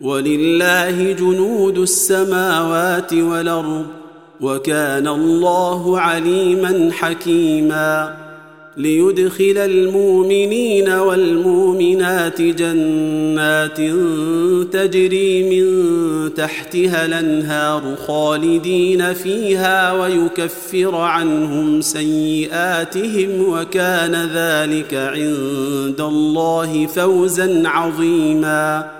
ولله جنود السماوات والأرض وكان الله عليما حكيما ليدخل المؤمنين والمؤمنات جنات تجري من تحتها الأنهار خالدين فيها ويكفر عنهم سيئاتهم وكان ذلك عند الله فوزا عظيما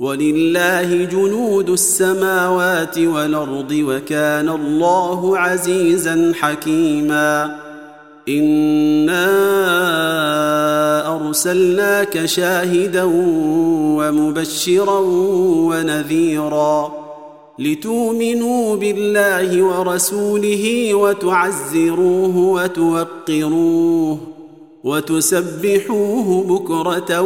ولله جنود السماوات والأرض وكان الله عزيزا حكيما. إنا أرسلناك شاهدا ومبشرا ونذيرا لتؤمنوا بالله ورسوله وتعزروه وتوقروه وتسبحوه بكرة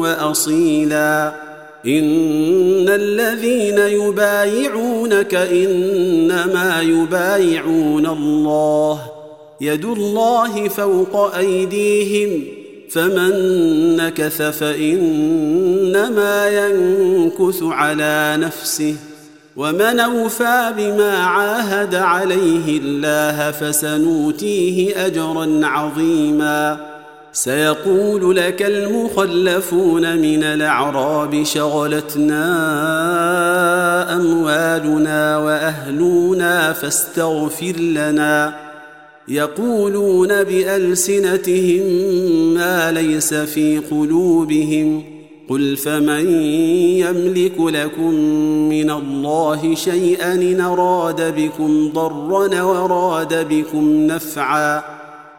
وأصيلا. ان الذين يبايعونك انما يبايعون الله يد الله فوق ايديهم فمن نكث فانما ينكث على نفسه ومن اوفى بما عاهد عليه الله فسنوتيه اجرا عظيما سيقول لك المخلفون من الأعراب شغلتنا أموالنا وأهلنا فاستغفر لنا. يقولون بألسنتهم ما ليس في قلوبهم. قل فمن يملك لكم من الله شيئا إن أراد بكم ضرا وراد بكم نفعا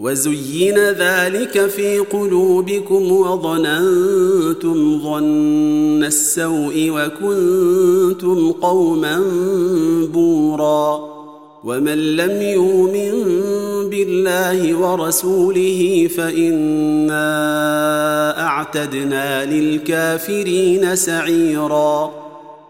وزين ذلك في قلوبكم وظننتم ظن السوء وكنتم قوما بورا ومن لم يؤمن بالله ورسوله فإنا أعتدنا للكافرين سعيرا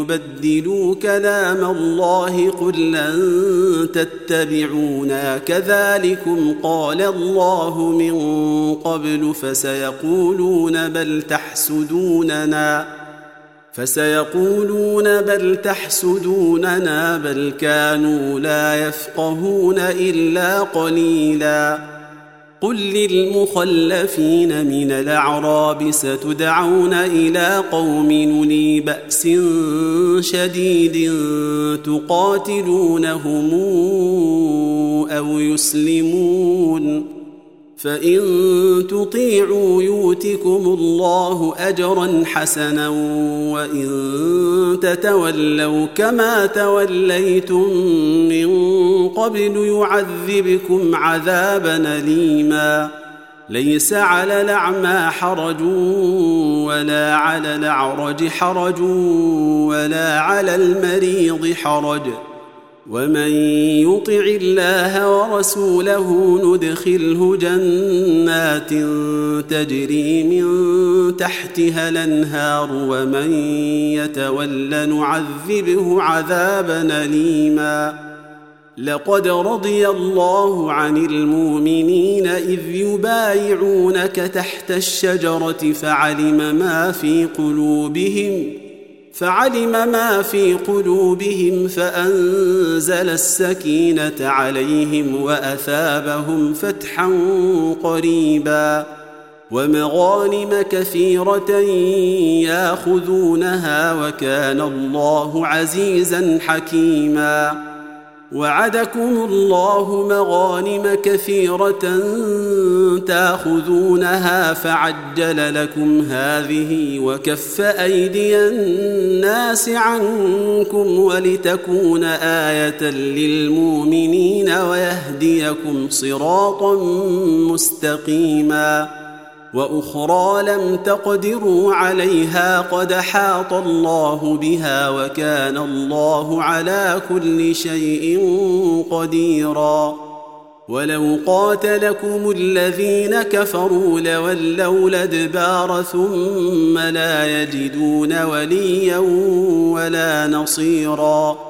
يبدلوا كلام الله قل لن تتبعونا. كذلكم قال الله من قبل فسيقولون بل تحسدوننا. فسيقولون بل تحسدوننا بل كانوا لا يفقهون إلا قليلا. قل للمخلفين من الأعراب ستدعون إلى قوم نلي بأس شديد تقاتلونهم أو يسلمون فإن تطيعوا يؤتكم الله أجرا حسنا وإن تتولوا كما توليتم من قبل يعذبكم عذابا أليما. ليس على الأعمى حرج ولا على الأعرج حرج ولا على المريض حرج. ومن يطع الله ورسوله ندخله جنات تجري من تحتها الأنهار ومن يتول نعذبه عذابا أليما. لقد رضي الله عن المؤمنين إذ يبايعونك تحت الشجرة فعلم ما في قلوبهم فعلم ما في قلوبهم فأنزل السكينة عليهم وأثابهم فتحا قريبا ومغانم كثيرة ياخذونها وكان الله عزيزا حكيما وعدكم الله مغانم كثيرة تأخذونها فعجل لكم هذه وكف أيدي الناس عنكم ولتكون آية للمؤمنين ويهديكم صراطا مستقيما وأخرى لم تقدروا عليها قد حاط الله بها وكان الله على كل شيء قديرا. ولو قاتلكم الذين كفروا لولوا الأدبار ثم لا يجدون وليا ولا نصيرا.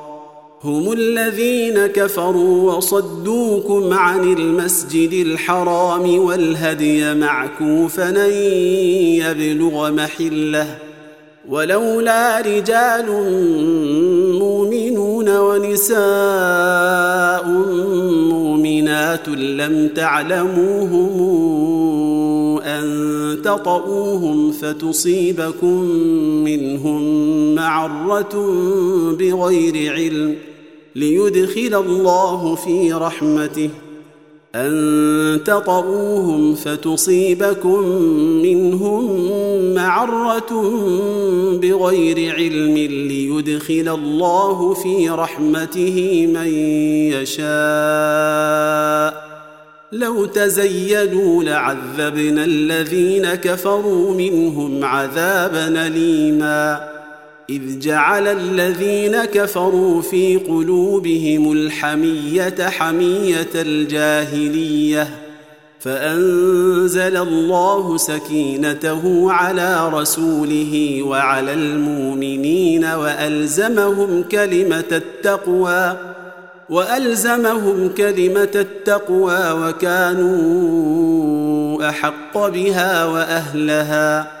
هم الذين كفروا وصدوكم عن المسجد الحرام والهدي معكوفا أن يبلغ محلة. ولولا رجال مؤمنون ونساء مؤمنات لم تعلموهم أن تطئوهم فتصيبكم منهم معرة بغير علم. ليدخل الله في رحمته. أن تطئوهم فتصيبكم منهم معرة بغير علم ليدخل الله في رحمته من يشاء. لو تزيلوا لعذبنا الذين كفروا منهم عذابا أليما. إذ جعل الذين كفروا في قلوبهم الحمية حمية الجاهلية فأنزل الله سكينته على رسوله وعلى المؤمنين وألزمهم كلمة التقوى وألزمهم كلمة التقوى وكانوا أحق بها وأهلها.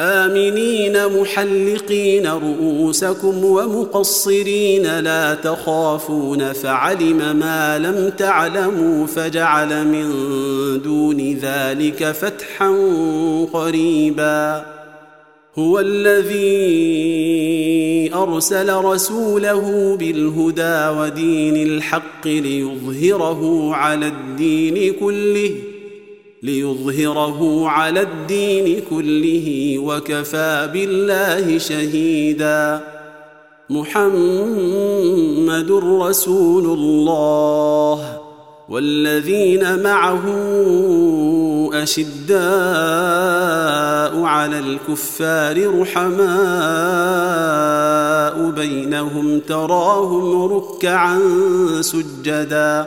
آمنين محلقين رؤوسكم ومقصرين لا تخافون فعلم ما لم تعلموا فجعل من دون ذلك فتحا قريبا. هو الذي أرسل رسوله بالهدى ودين الحق ليظهره على الدين كله ليظهره على الدين كله وكفى بالله شهيدا. محمد رسول الله. والذين معه أشداء على الكفار رحماء بينهم تراهم ركعا سجدا.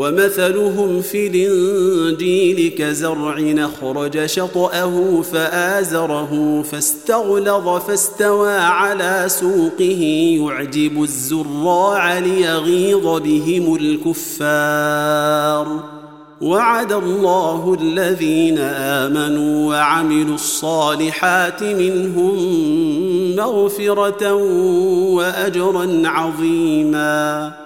ومثلهم في الإنجيل كزرع نخرج شطأه فآزره فاستغلظ فاستوى على سوقه يعجب الزراع ليغيظ بهم الكفار. وعد الله الذين آمنوا وعملوا الصالحات منهم مغفرة وأجرا عظيما.